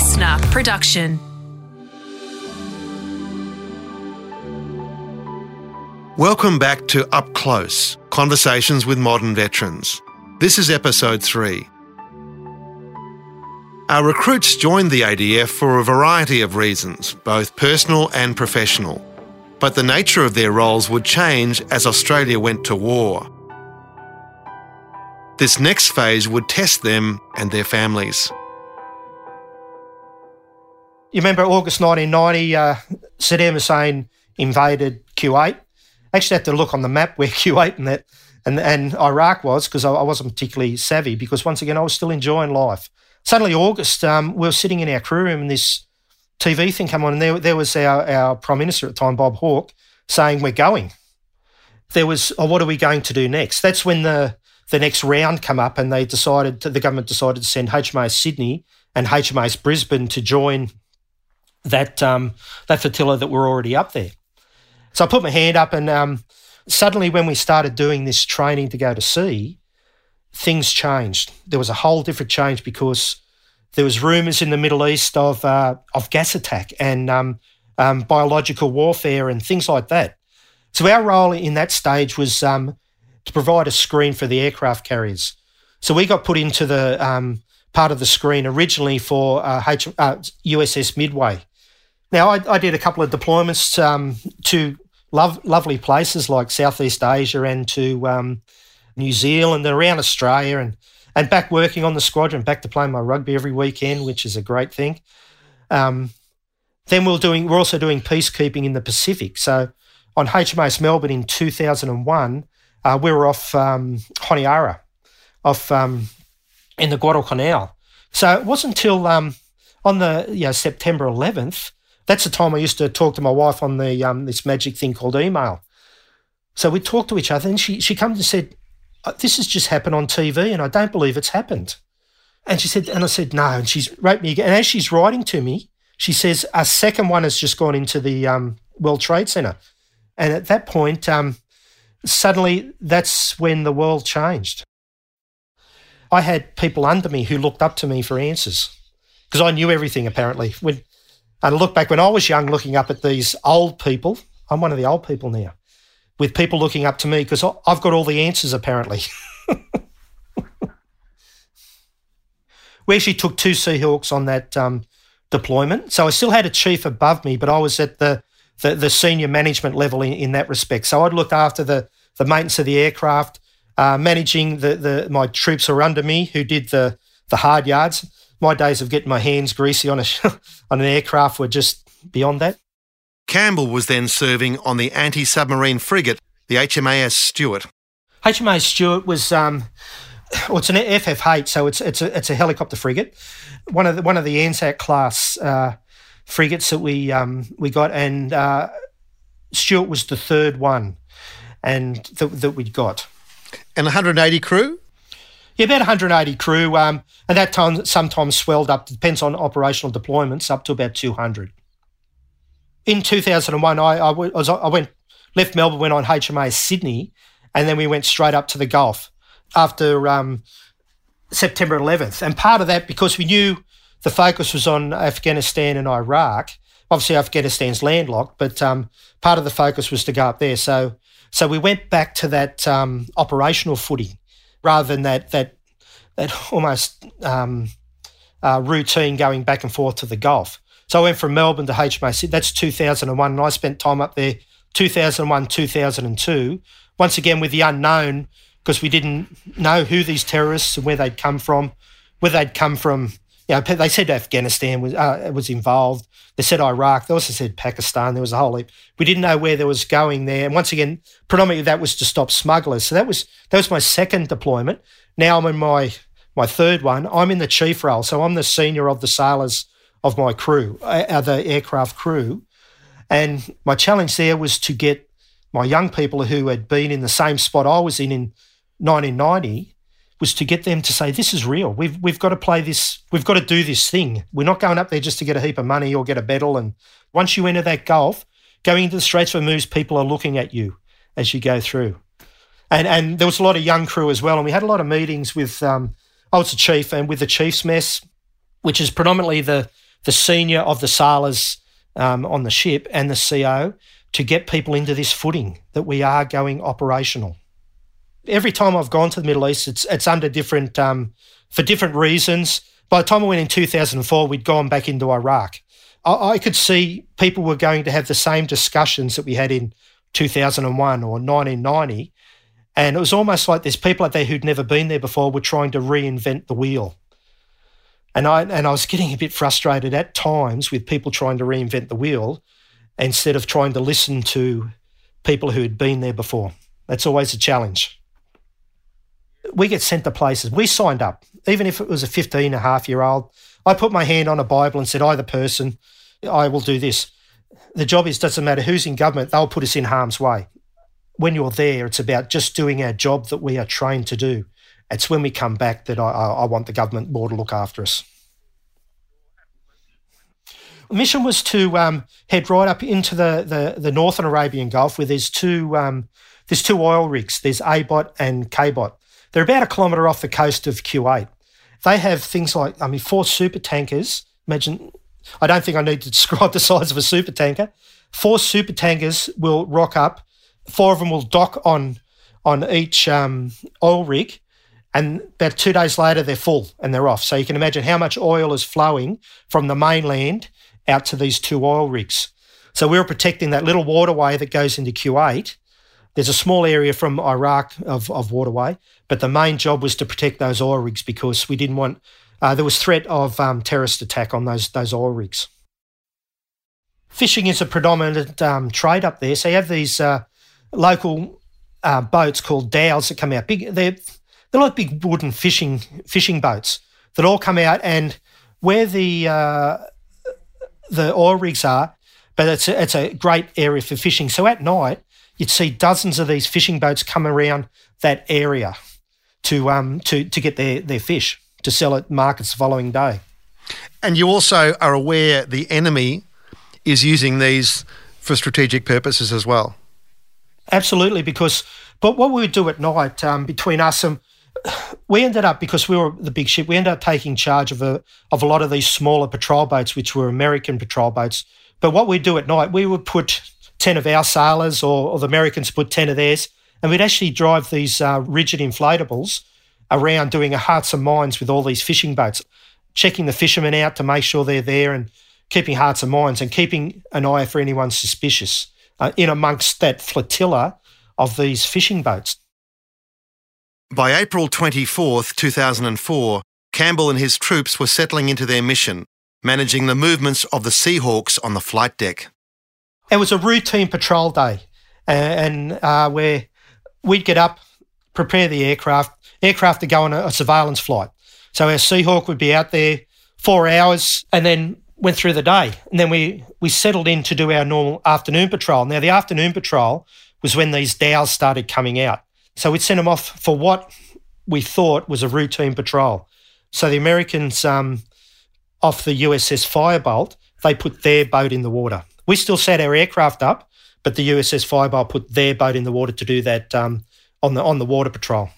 listener production. Welcome back to Up Close Conversations with Modern Veterans. This is episode three. Our recruits joined the ADF for a variety of reasons, both personal and professional. But the nature of their roles would change as Australia went to war. This next phase would test them and their families. You remember August 1990, uh, Saddam Hussein invaded Kuwait actually had to look on the map where Kuwait and that and, and Iraq was because I, I, wasn't particularly savvy because once again I was still enjoying life. Suddenly August, um, we were sitting in our crew room and this TV thing came on and there, there was our, our Prime Minister at the time, Bob Hawke, saying we're going. There was, oh, what are we going to do next? That's when the the next round come up and they decided, to, the government decided to send HMAS Sydney and HMAS Brisbane to join that um, that flotilla that were already up there. So I put my hand up, and um, suddenly, when we started doing this training to go to sea, things changed. There was a whole different change because there was rumours in the Middle East of uh, of gas attack and um, um, biological warfare and things like that. So our role in that stage was um, to provide a screen for the aircraft carriers. So we got put into the um, part of the screen originally for uh, H- uh, USS Midway. Now, I, I did a couple of deployments um, to love, lovely places like Southeast Asia and to um, New Zealand and around Australia and, and back working on the squadron, back to playing my rugby every weekend, which is a great thing. Um, then we're doing we're also doing peacekeeping in the Pacific. So on HMAS Melbourne in 2001, uh, we were off um, Honiara, off um, in the Guadalcanal. So it wasn't until um, on the you know, September 11th that's the time I used to talk to my wife on the um, this magic thing called email. So we talked to each other, and she she comes and said, uh, "This has just happened on TV, and I don't believe it's happened." And she said, and I said, "No." And she's wrote me again, and as she's writing to me, she says, "A second one has just gone into the um, World Trade Center," and at that point, um, suddenly that's when the world changed. I had people under me who looked up to me for answers because I knew everything apparently. When and look back when I was young, looking up at these old people. I'm one of the old people now, with people looking up to me because I've got all the answers apparently. we actually took two Seahawks on that um, deployment, so I still had a chief above me, but I was at the the, the senior management level in, in that respect. So I'd looked after the the maintenance of the aircraft, uh, managing the the my troops who were under me who did the the hard yards my days of getting my hands greasy on a on an aircraft were just beyond that. Campbell was then serving on the anti-submarine frigate, the HMAS Stuart. HMAS Stuart was um, well, it's an FFH, so it's it's a it's a helicopter frigate, one of the one of the Anzac class uh, frigates that we um, we got, and uh, Stuart was the third one, and that that we got. And 180 crew. Yeah, about 180 crew, um, and that time sometimes swelled up. Depends on operational deployments, up to about 200. In 2001, I, I, was, I went left Melbourne, went on HMAS Sydney, and then we went straight up to the Gulf after um, September 11th. And part of that because we knew the focus was on Afghanistan and Iraq. Obviously, Afghanistan's landlocked, but um, part of the focus was to go up there. So, so we went back to that um, operational footing rather than that that that almost um, uh, routine going back and forth to the Gulf. So I went from Melbourne to HMAS. That's 2001, and I spent time up there 2001, 2002. Once again with the unknown, because we didn't know who these terrorists and where they'd come from, where they'd come from. You know, they said Afghanistan was uh, was involved. They said Iraq. They also said Pakistan. There was a whole heap. We didn't know where there was going there. And once again, predominantly that was to stop smugglers. So that was that was my second deployment. Now I'm in my my third one. I'm in the chief role, so I'm the senior of the sailors of my crew, uh, the aircraft crew. And my challenge there was to get my young people who had been in the same spot I was in in 1990 was to get them to say, "This is real. We've we've got to play this. We've got to do this thing. We're not going up there just to get a heap of money or get a medal." And once you enter that Gulf, going into the Straits of Hormuz, people are looking at you as you go through. And and there was a lot of young crew as well, and we had a lot of meetings with. Um, I was the chief, and with the chief's mess, which is predominantly the the senior of the sailors um, on the ship and the CO to get people into this footing that we are going operational. Every time I've gone to the Middle East, it's it's under different um, for different reasons. By the time I went in 2004, we'd gone back into Iraq. I, I could see people were going to have the same discussions that we had in 2001 or 1990. And it was almost like there's people out there who'd never been there before were trying to reinvent the wheel. And I and I was getting a bit frustrated at times with people trying to reinvent the wheel instead of trying to listen to people who had been there before. That's always a challenge. We get sent to places. We signed up, even if it was a 15 and a half year old. I put my hand on a Bible and said, I, the person, I will do this. The job is, doesn't matter who's in government, they'll put us in harm's way. When you're there, it's about just doing our job that we are trained to do. It's when we come back that I, I want the government more to look after us. The mission was to um, head right up into the, the, the, northern Arabian Gulf where there's two, um, there's two oil rigs. There's ABOT and KBOT. They're about a kilometre off the coast of Kuwait. They have things like, I mean, four super tankers. Imagine, I don't think I need to describe the size of a super tanker. Four super tankers will rock up. Four of them will dock on on each um, oil rig and about two days later they're full and they're off. So you can imagine how much oil is flowing from the mainland out to these two oil rigs. So we were protecting that little waterway that goes into Kuwait. There's a small area from Iraq of, of waterway, but the main job was to protect those oil rigs because we didn't want uh, there was threat of um, terrorist attack on those those oil rigs. Fishing is a predominant um, trade up there, so you have these uh, local uh, boats called dhows that come out. Big, they're they're like big wooden fishing fishing boats that all come out, and where the uh, the oil rigs are, but it's a, it's a great area for fishing. So at night, you'd see dozens of these fishing boats come around that area to um to to get their their fish to sell at markets the following day. And you also are aware the enemy is using these for strategic purposes as well. Absolutely, because but what we would do at night um, between us and we ended up because we were the big ship. We ended up taking charge of a of a lot of these smaller patrol boats, which were American patrol boats. But what we'd do at night, we would put ten of our sailors, or, or the Americans put ten of theirs, and we'd actually drive these uh, rigid inflatables around doing a hearts and minds with all these fishing boats, checking the fishermen out to make sure they're there, and keeping hearts and minds, and keeping an eye for anyone suspicious uh, in amongst that flotilla of these fishing boats. By April 24, 2004, Campbell and his troops were settling into their mission, managing the movements of the Seahawks on the flight deck. It was a routine patrol day, and uh, where we'd get up, prepare the aircraft, aircraft to go on a, a surveillance flight. So our Seahawk would be out there four hours, and then went through the day, and then we we settled in to do our normal afternoon patrol. Now the afternoon patrol was when these dhows started coming out. So we'd send them off for what we thought was a routine patrol. So the Americans um, off the USS Firebolt, they put their boat in the water. We still set our aircraft up, but the USS Firebolt put their boat in the water to do that um, on the on the water patrol.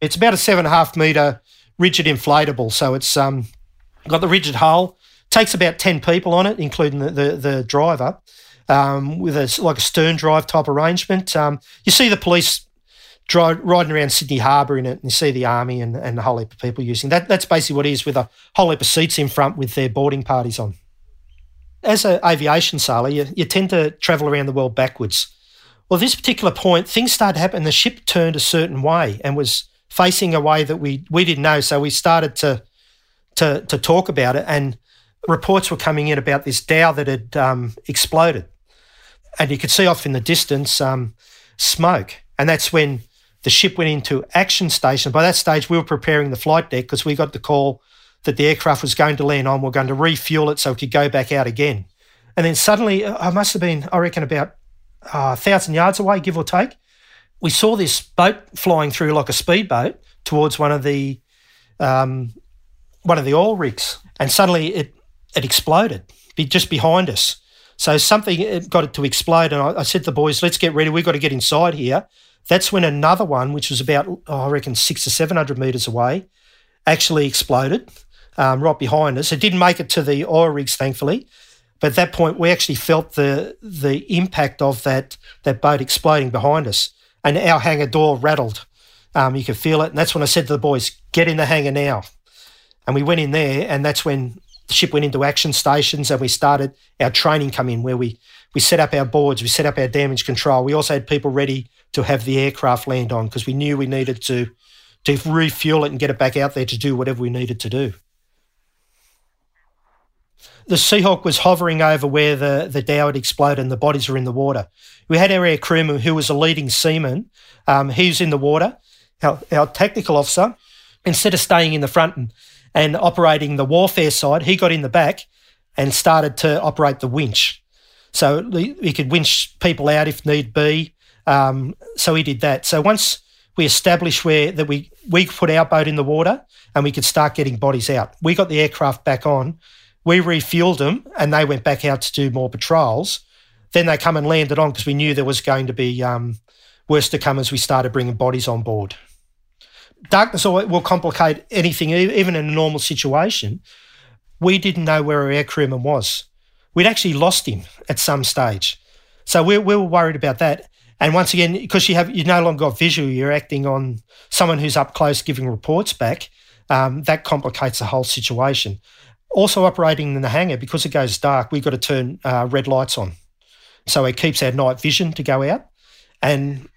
It's about a seven and a half meter rigid inflatable, so it's um, got the rigid hull. Takes about ten people on it, including the the, the driver, um, with a like a stern drive type arrangement. Um, you see the police riding around Sydney Harbour in it, and you see the army and, and a whole heap of people using that. That's basically what it is, with a whole heap of seats in front with their boarding parties on. As an aviation sailor, you, you tend to travel around the world backwards. Well, at this particular point, things started to happen. The ship turned a certain way and was facing a way that we we didn't know. So we started to to to talk about it, and reports were coming in about this dhow that had um, exploded, and you could see off in the distance um, smoke, and that's when the ship went into action station. By that stage, we were preparing the flight deck because we got the call that the aircraft was going to land on. We are going to refuel it so it could go back out again. And then suddenly, uh, I must have been, I reckon, about uh, a thousand yards away, give or take. We saw this boat flying through like a speedboat towards one of the um, one of the oil rigs, and suddenly it it exploded just behind us. So something got it to explode, and I, I said to the boys, "Let's get ready. We've got to get inside here." That's when another one, which was about, oh, I reckon, six or 700 metres away, actually exploded. Um, right behind us. It didn't make it to the oil rigs, thankfully. But at that point, we actually felt the the impact of that that boat exploding behind us, and our hangar door rattled. Um, you could feel it, and that's when I said to the boys, "Get in the hangar now." And we went in there, and that's when the ship went into action stations, and we started our training come in, where we we set up our boards, we set up our damage control. We also had people ready to have the aircraft land on because we knew we needed to to refuel it and get it back out there to do whatever we needed to do. The Seahawk was hovering over where the, the dhow had exploded and the bodies were in the water. We had our air crewman who was a leading seaman. Um, he was in the water. Our, our technical officer, instead of staying in the front and, and operating the warfare side, he got in the back and started to operate the winch. So he could winch people out if need be. Um, so he did that. So once we established where that we we put our boat in the water and we could start getting bodies out. We got the aircraft back on. We refueled them and they went back out to do more patrols. Then they come and landed on because we knew there was going to be um, worse to come as we started bringing bodies on board. Darkness will complicate anything, even in a normal situation. We didn't know where our air crewman was. We'd actually lost him at some stage. So we, we were worried about that. And once again, because you have you no longer got visual, you're acting on someone who's up close giving reports back. Um, that complicates the whole situation. Also, operating in the hangar because it goes dark, we've got to turn uh, red lights on, so it keeps our night vision to go out. And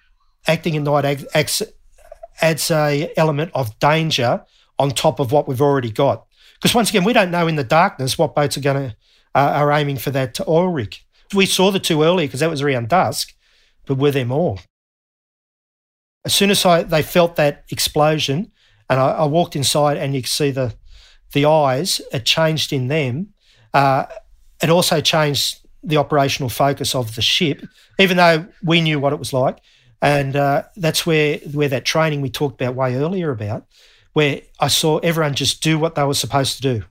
acting in night adds, adds a element of danger on top of what we've already got. Because once again, we don't know in the darkness what boats are going to uh, are aiming for that oil rig. We saw the two earlier because that was around dusk but were there more? As soon as I, they felt that explosion, and I, I walked inside, and you could see the the eyes. It changed in them. Uh, it also changed the operational focus of the ship, even though we knew what it was like. And uh, that's where where that training we talked about way earlier about, where I saw everyone just do what they were supposed to do,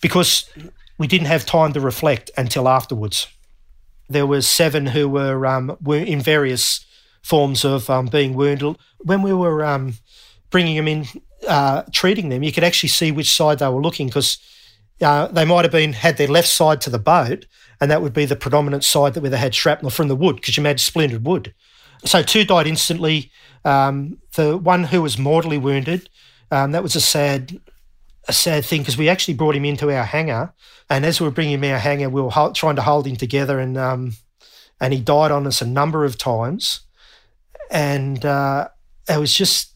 because we didn't have time to reflect until afterwards. There were seven who were um, were in various forms of um, being wounded. When we were um, bringing them in, uh, treating them, you could actually see which side they were looking because uh, they might have been had their left side to the boat, and that would be the predominant side that where they had shrapnel from the wood because you imagine splintered wood. So two died instantly. Um, the one who was mortally wounded, um, that was a sad a sad thing because we actually brought him into our hangar, and as we were bringing him our hangar, we were ho- trying to hold him together, and um, and he died on us a number of times, and uh, it was just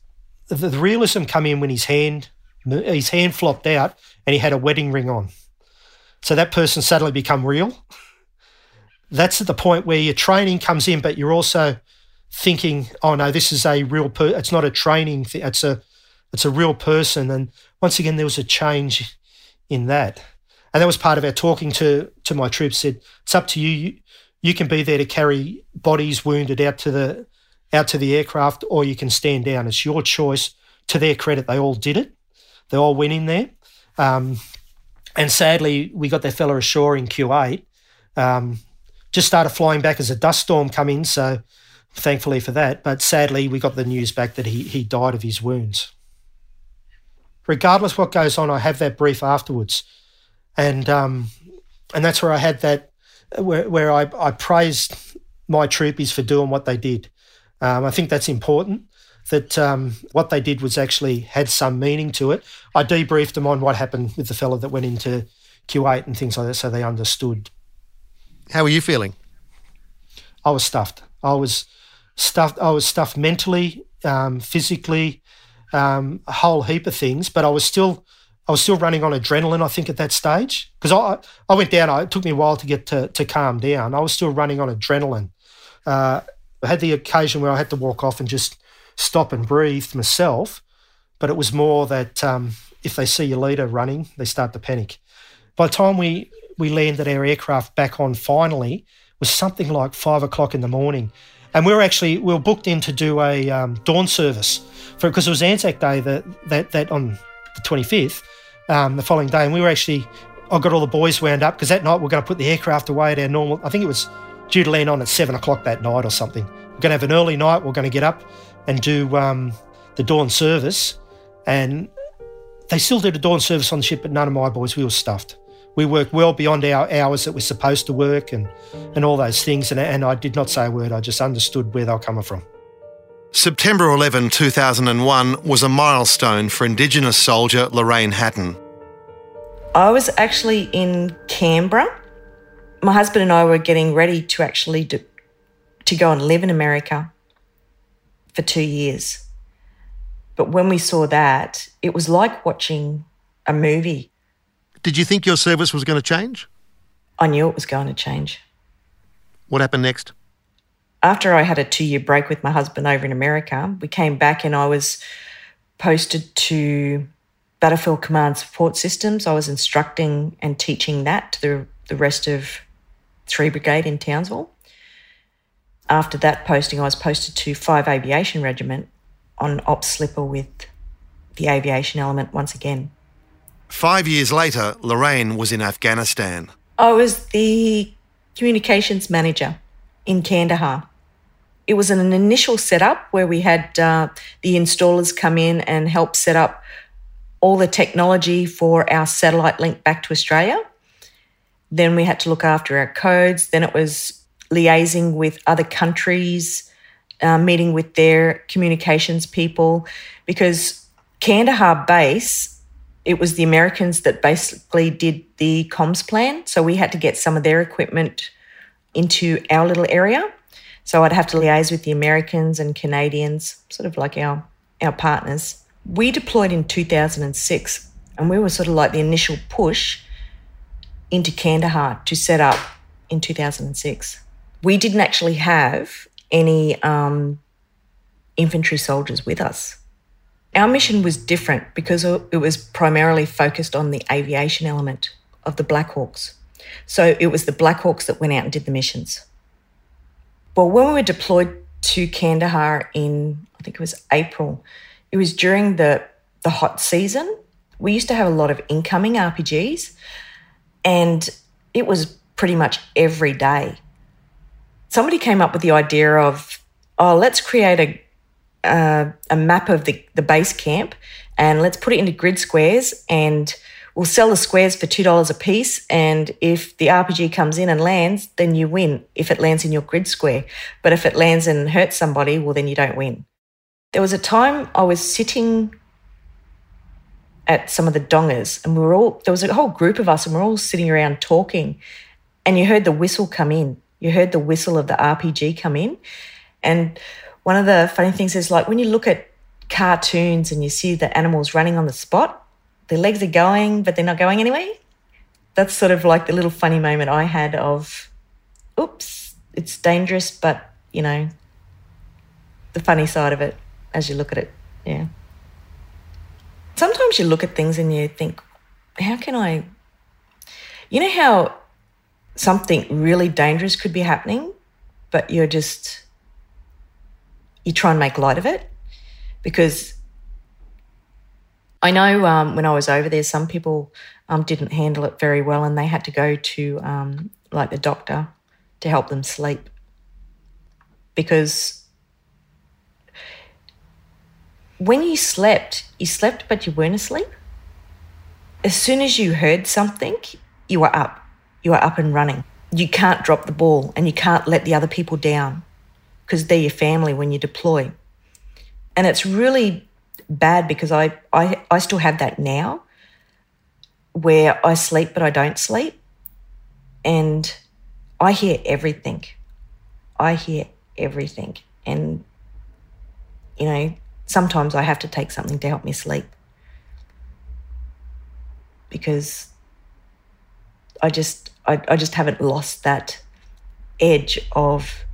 the, the realism come in when his hand his hand flopped out and he had a wedding ring on, so that person suddenly become real. That's at the point where your training comes in, but you're also thinking, oh no, this is a real. Per- it's not a training thing. It's a it's a real person. And once again, there was a change in that. And that was part of our talking to, to my troops said, it's up to you. you. You can be there to carry bodies wounded out to the out to the aircraft, or you can stand down. It's your choice. To their credit, they all did it. They all went in there. Um, and sadly, we got that fella ashore in Q8. Um, just started flying back as a dust storm come in, so thankfully for that. But sadly, we got the news back that he he died of his wounds regardless what goes on, I have that brief afterwards, and um, and that's where I had that where where I, I praised my troopies for doing what they did. Um, I think that's important. That um, what they did was actually had some meaning to it. I debriefed them on what happened with the fellow that went into Q8 and things like that, so they understood. How were you feeling? I was stuffed. I was stuffed. I was stuffed mentally, um, physically, um, a whole heap of things, but I was still I was still running on adrenaline. I think at that stage because I I went down. It took me a while to get to to calm down. I was still running on adrenaline. Uh, I had the occasion where I had to walk off and just stop and breathe myself, but it was more that um, if they see your leader running, they start to panic. By the time we we landed our aircraft back on finally was something like five o'clock in the morning, and we were actually we were booked in to do a um, dawn service for because it was Anzac Day that that that on the 25th, um, the following day, and we were actually I got all the boys wound up because that night we're going to put the aircraft away at our normal. I think it was due to land on at seven o'clock that night or something. We're going to have an early night. We're going to get up and do um, the dawn service, and They still did a dawn service on the ship, but none of my boys, we were stuffed. We worked well beyond our hours that we're supposed to work and, and all those things. And, and I did not say a word, I just understood where they were coming from. September 11, 2001 was a milestone for Indigenous soldier Lorraine Hatton. I was actually in Canberra. My husband and I were getting ready to actually do, to go and live in America for two years. But when we saw that, it was like watching a movie. Did you think your service was going to change? I knew it was going to change. What happened next? After I had a two year break with my husband over in America, we came back and I was posted to Battlefield Command Support Systems. I was instructing and teaching that to the, the rest of 3 Brigade in Townsville. After that posting, I was posted to 5 Aviation Regiment on Ops Slipper with the aviation element once again. Five years later, Lorraine was in Afghanistan. I was the communications manager in Kandahar. It was an initial setup where we had uh, the installers come in and help set up all the technology for our satellite link back to Australia. Then we had to look after our codes. Then it was liaising with other countries, uh, meeting with their communications people, because Kandahar base it was the Americans that basically did the comms plan. So we had to get some of their equipment into our little area. So I'd have to liaise with the Americans and Canadians, sort of like our, our partners. We deployed in 2006 and we were sort of like the initial push into Kandahar to set up in 2006. We didn't actually have any um, infantry soldiers with us. Our mission was different because it was primarily focused on the aviation element of the Black Hawks. So it was the Black Hawks that went out and did the missions. Well, when we were deployed to Kandahar in, I think it was April, it was during the, the hot season. We used to have a lot of incoming RPGs, and it was pretty much every day. Somebody came up with the idea of, oh, let's create a uh, a map of the, the base camp and let's put it into grid squares and we'll sell the squares for $2 a piece. And if the RPG comes in and lands, then you win if it lands in your grid square. But if it lands and hurts somebody, well, then you don't win. There was a time I was sitting at some of the dongas and we were all, there was a whole group of us and we we're all sitting around talking and you heard the whistle come in. You heard the whistle of the RPG come in. And one of the funny things is like when you look at cartoons and you see the animals running on the spot, their legs are going, but they're not going anywhere. That's sort of like the little funny moment I had of, oops, it's dangerous, but you know, the funny side of it as you look at it. Yeah. Sometimes you look at things and you think, how can I? You know how something really dangerous could be happening, but you're just you try and make light of it because I know um, when I was over there, some people um, didn't handle it very well and they had to go to um, like the doctor to help them sleep because when you slept, you slept but you weren't asleep. As soon as you heard something, you were up. You were up and running. You can't drop the ball and you can't let the other people down because they're your family when you deploy. And it's really bad because I, I, I still have that now where I sleep but I don't sleep. And I hear everything. I hear everything. And, you know, sometimes I have to take something to help me sleep because I just I, I just haven't lost that edge of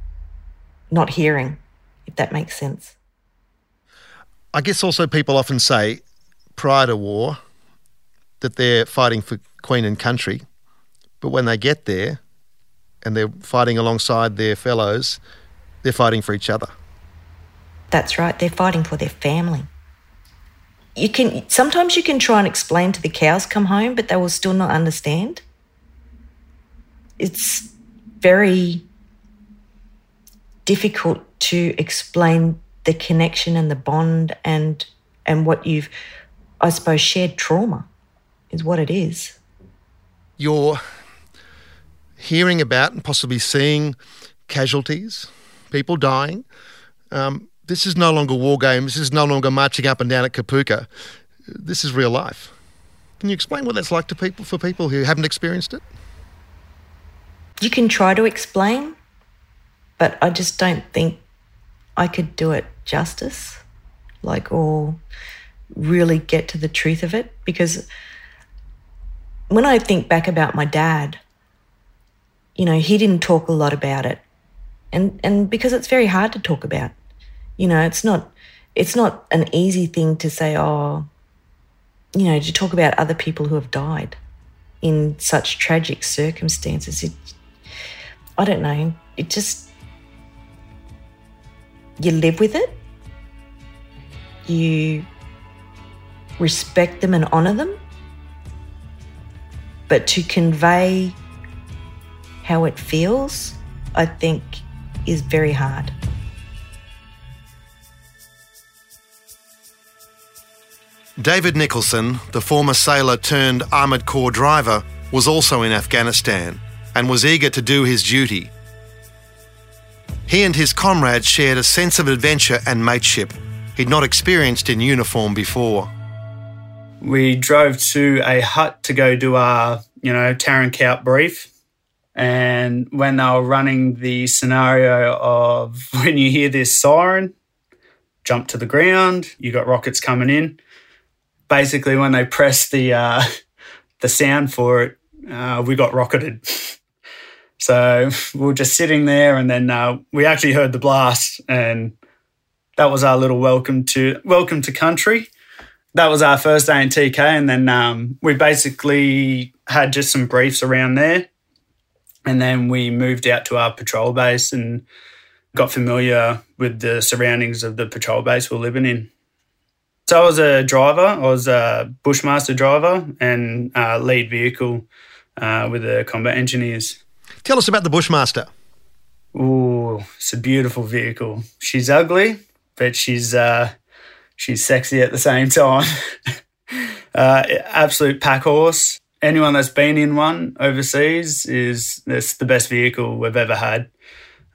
not hearing, if that makes sense. I guess also people often say prior to war that they're fighting for Queen and country, but when they get there and they're fighting alongside their fellows, they're fighting for each other. That's right, they're fighting for their family. You can sometimes you can try and explain to the cows come home, but they will still not understand. It's very difficult to explain the connection and the bond and and what you've I suppose, shared trauma is what it is. You're hearing about and possibly seeing casualties, people dying. Um, this is no longer war games. This is no longer marching up and down at Kapooka. This is real life. Can you explain what that's like to people for people who haven't experienced it? You can try to explain, but I just don't think I could do it justice, like, or really get to the truth of it. Because when I think back about my dad, you know, he didn't talk a lot about it. And, and because it's very hard to talk about, you know, it's not, it's not an easy thing to say, oh, you know, to talk about other people who have died in such tragic circumstances. It, I don't know. It just, you live with it. You respect them and honour them. But to convey how it feels, I think, is very hard. David Nicholson, the former sailor turned armoured corps driver, was also in Afghanistan and was eager to do his duty. He and his comrades shared a sense of adventure and mateship he'd not experienced in uniform before. We drove to a hut to go do our, you know, Tarin Kowt brief. And when they were running the scenario of when you hear this siren, jump to the ground, you got rockets coming in basically when they pressed the uh, the sound for it, uh, we got rocketed. so we were just sitting there, and then uh, we actually heard the blast, and that was our little welcome to welcome to country. That was our first day in TK, and then um, we basically had just some briefs around there, and then we moved out to our patrol base and got familiar with the surroundings of the patrol base we we're living in. So I was a driver. I was a Bushmaster driver and uh, lead vehicle uh, with the combat engineers. Tell us about the Bushmaster. Ooh, it's a beautiful vehicle. She's ugly, but she's uh, she's sexy at the same time. uh, absolute pack horse. Anyone that's been in one overseas is it's the best vehicle we've ever had.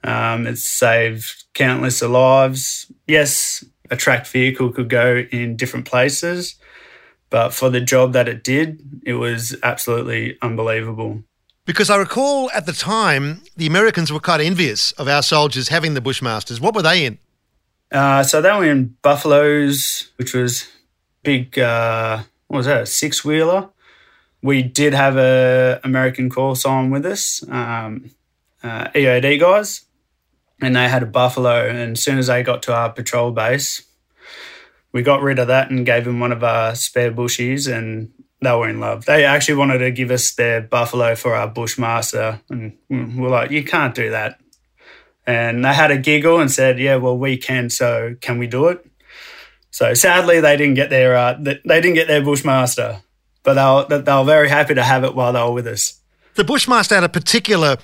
Um, it's saved countless lives. Yes, a tracked vehicle could go in different places. But for the job that it did, it was absolutely unbelievable. Because I recall at the time, the Americans were quite envious of our soldiers having the Bushmasters. What were they in? Uh, so they were in Buffaloes, which was big, uh, what was that, a six wheeler? We did have a American call on with us, um, uh, EOD guys and they had a buffalo. And as soon as they got to our patrol base, we got rid of that and gave them one of our spare bushies, and they were in love. They actually wanted to give us their buffalo for our bushmaster, and we're like, "You can't do that." And they had a giggle and said, "Yeah, well, we can. So can we do it?" So sadly, they didn't get their uh, they didn't get their bushmaster, but they were, they were very happy to have it while they were with us. The bushmaster had a particular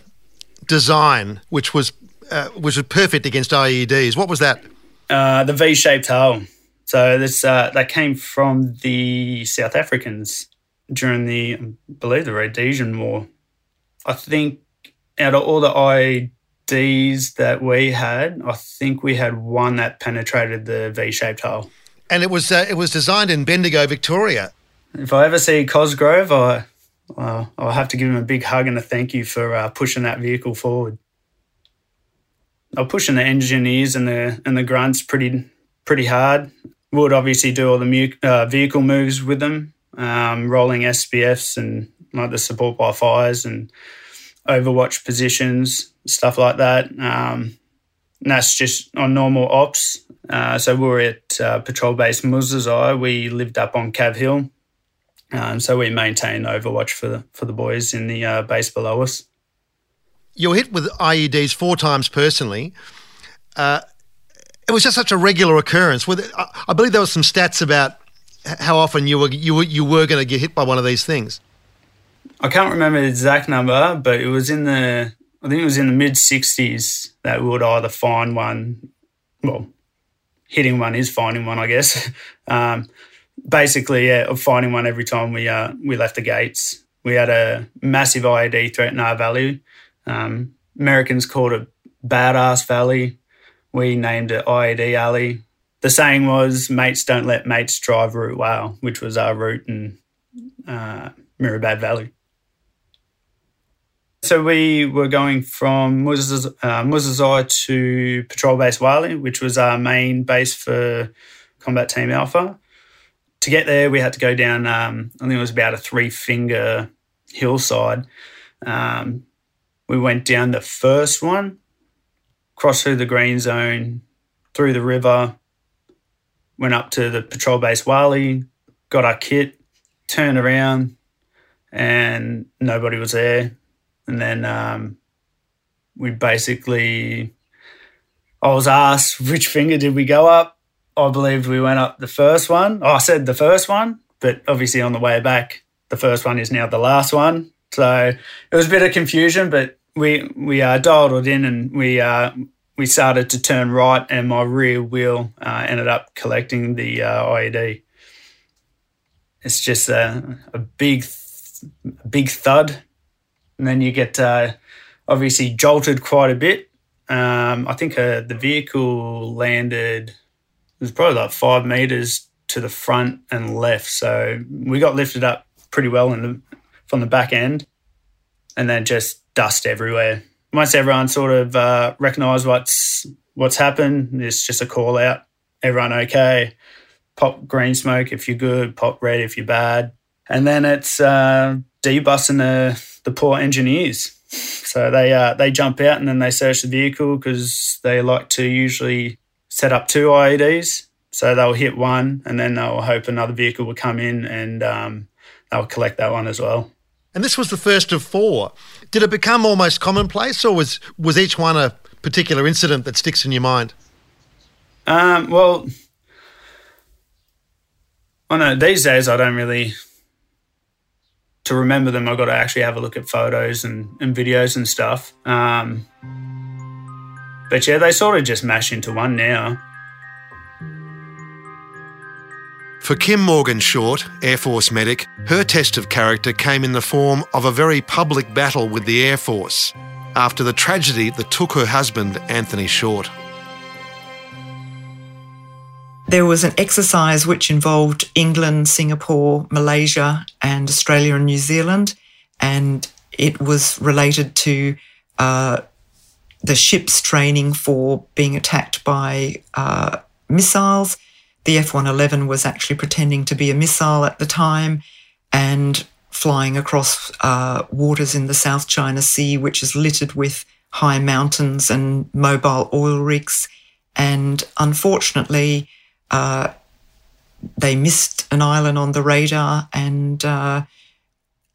design, which was uh, which was perfect against IEDs. What was that? Uh, the V-shaped hull. So this uh, that came from the South Africans during the, I believe, the Rhodesian War. I think out of all the IEDs that we had, I think we had one that penetrated the V-shaped hull. And it was uh, it was designed in Bendigo, Victoria. If I ever see Cosgrove, I I'll have to give him a big hug and a thank you for uh, pushing that vehicle forward. I'm pushing the engineers and the and the grunts pretty pretty hard. Would obviously do all the mu- uh, vehicle moves with them, um, rolling SPFs and like the support by fires and overwatch positions, stuff like that. Um, that's just on normal ops. Uh, so we were at uh, patrol base Muzazai. We lived up on Cav Hill, um, so we maintained overwatch for the for the boys in the uh, base below us you were hit with IEDs four times personally. Uh, it was just such a regular occurrence. With I believe there were some stats about how often you were you were you were going to get hit by one of these things. I can't remember the exact number, but it was in the I think it was in the mid sixties that we would either find one. Well, hitting one is finding one, I guess. Um, basically, yeah, finding one every time we uh, we left the gates. We had a massive IED threat in our valley. Um, Americans called it Badass Valley. We named it IED Alley. The saying was, mates don't let mates drive Route Wow, which was our route in uh, Mirabad Valley. So we were going from Muzazai uh, to Patrol Base Wali, which was our main base for Combat Team Alpha. To get there, we had to go down, um, I think it was about a three finger hillside. Um, we went down the first one, crossed through the green zone, through the river, went up to the patrol base Wali, got our kit, turned around, and nobody was there. And then um, we basically, I was asked which finger did we go up. I believed we went up the first one. Oh, I said the first one, but obviously on the way back, the first one is now the last one. So it was a bit of confusion, but we we uh, dialed it in and we uh, we started to turn right, and my rear wheel uh, ended up collecting the uh, IED. It's just a, a big, big thud, and then you get uh, obviously jolted quite a bit. Um, I think uh, the vehicle landed. It was probably like five meters to the front and left, so we got lifted up pretty well the, from the back end, and then just dust everywhere. Once everyone sort of uh, recognised what's what's happened, it's just a call out. Everyone okay? Pop green smoke if you're good. Pop red if you're bad. And then it's uh, debussing the the poor engineers. So they uh, they jump out and then they search the vehicle because they like to usually set up two IEDs. So they'll hit one and then they'll hope another vehicle will come in and um, they'll collect that one as well. And this was the first of four. Did it become almost commonplace, or was was each one a particular incident that sticks in your mind? Um, well, I know these days I don't really. To remember them, I've got to actually have a look at photos and, and videos and stuff. Um, but yeah, they sort of just mash into one now. For Kim Morgan Short, Air Force medic, her test of character came in the form of a very public battle with the Air Force after the tragedy that took her husband, Anthony Short. There was an exercise which involved England, Singapore, Malaysia, and Australia and New Zealand, and it was related to uh, the ships training for being attacked by uh, missiles the F 111 was actually pretending to be a missile at the time and flying across uh, waters in the South China Sea, which is littered with high mountains and mobile oil rigs. And unfortunately, uh, they missed an island on the radar. And uh,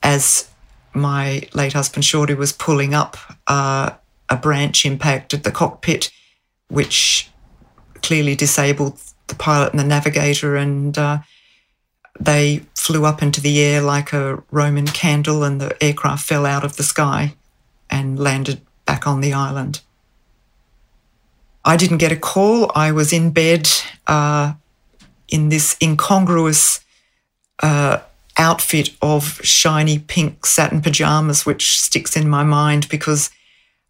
as my late husband Shorty was pulling up, uh, a branch impacted the cockpit, which clearly disabled the pilot and the navigator, and uh, they flew up into the air like a Roman candle, and the aircraft fell out of the sky and landed back on the island. I didn't get a call. I was in bed uh, in this incongruous uh, outfit of shiny pink satin pajamas, which sticks in my mind because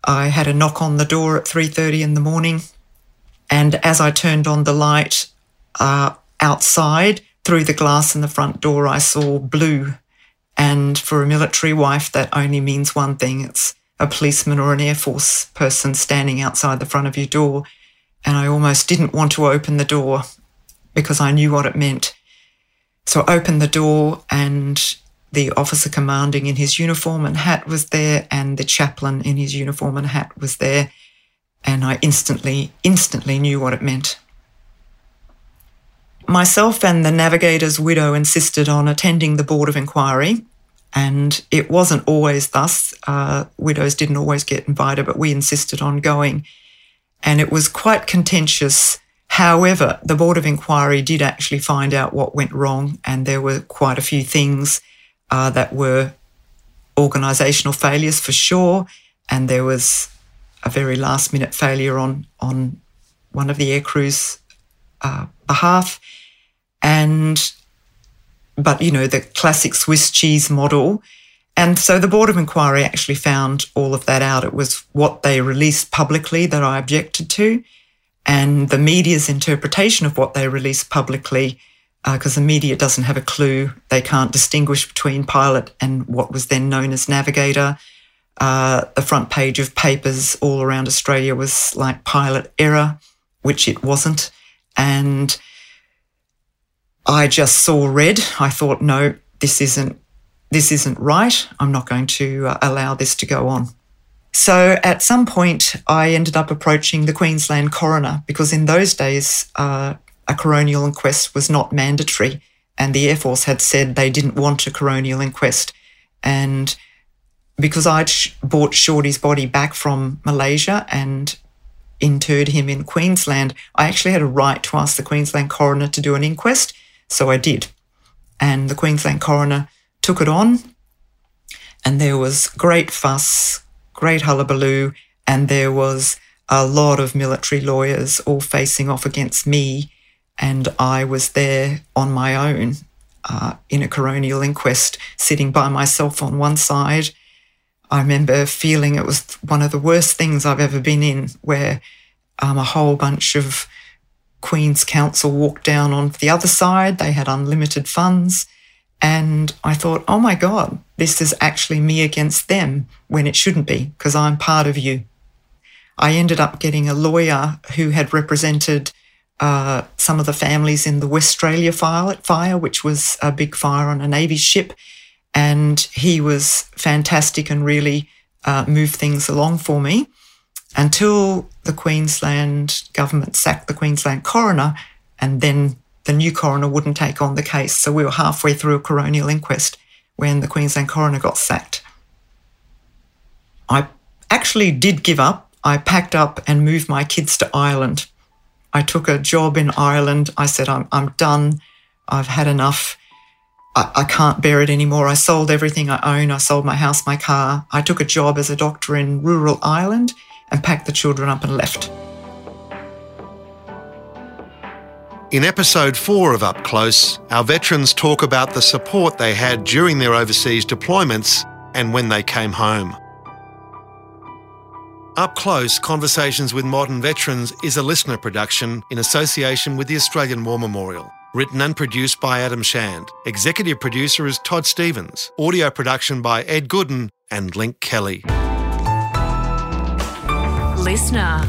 I had a knock on the door at 3:30 in the morning and as I turned on the light uh, outside through the glass in the front door, I saw blue. And for a military wife, that only means one thing it's a policeman or an Air Force person standing outside the front of your door. And I almost didn't want to open the door because I knew what it meant. So I opened the door and the officer commanding in his uniform and hat was there, and the chaplain in his uniform and hat was there and I instantly, instantly knew what it meant. Myself and the navigator's widow insisted on attending the Board of Inquiry, and it wasn't always thus. Uh, widows didn't always get invited, but we insisted on going. And it was quite contentious. However, the Board of Inquiry did actually find out what went wrong, and there were quite a few things uh, that were organisational failures for sure, and there was a very last minute failure on on one of the aircrew's uh, behalf, and but you know, the classic Swiss cheese model. And so the Board of Inquiry actually found all of that out. It was what they released publicly that I objected to, and the media's interpretation of what they released publicly, because uh, the media doesn't have a clue. They can't distinguish between pilot and what was then known as navigator. Uh, the front page of papers all around Australia was like pilot error, which it wasn't. And I just saw red. I thought, no, this isn't this isn't right. I'm not going to uh, allow this to go on. So at some point, I ended up approaching the Queensland coroner because in those days, uh, a coronial inquest was not mandatory, and the Air Force had said they didn't want a coronial inquest. And because I'd sh- brought Shorty's body back from Malaysia and interred him in Queensland, I actually had a right to ask the Queensland coroner to do an inquest. So I did. And the Queensland coroner took it on, and there was great fuss, great hullabaloo, and there was a lot of military lawyers all facing off against me. And I was there on my own uh, in a coronial inquest, sitting by myself on one side I remember feeling it was one of the worst things I've ever been in, where um, a whole bunch of Queen's Counsel walked down on the other side. They had unlimited funds. And I thought, oh my God, this is actually me against them when it shouldn't be, because I'm part of you. I ended up getting a lawyer who had represented uh, some of the families in the Westralia fire, fire, which was a big fire on a Navy ship. And he was fantastic and really uh, moved things along for me until the Queensland government sacked the Queensland coroner, and then the new coroner wouldn't take on the case. So we were halfway through a coronial inquest when the Queensland coroner got sacked. I actually did give up. I packed up and moved my kids to Ireland. I took a job in Ireland. I said, I'm, I'm done. I've had enough. I, I can't bear it anymore. I sold everything I own. I sold my house, my car. I took a job as a doctor in rural Ireland and packed the children up and left. In episode four of Up Close, our veterans talk about the support they had during their overseas deployments and when they came home. Up Close Conversations with Modern Veterans is a listener production in association with the Australian War Memorial. Written and produced by Adam Shand. Executive producer is Todd Stevens. Audio production by Ed Gooden and Link Kelly. Listener.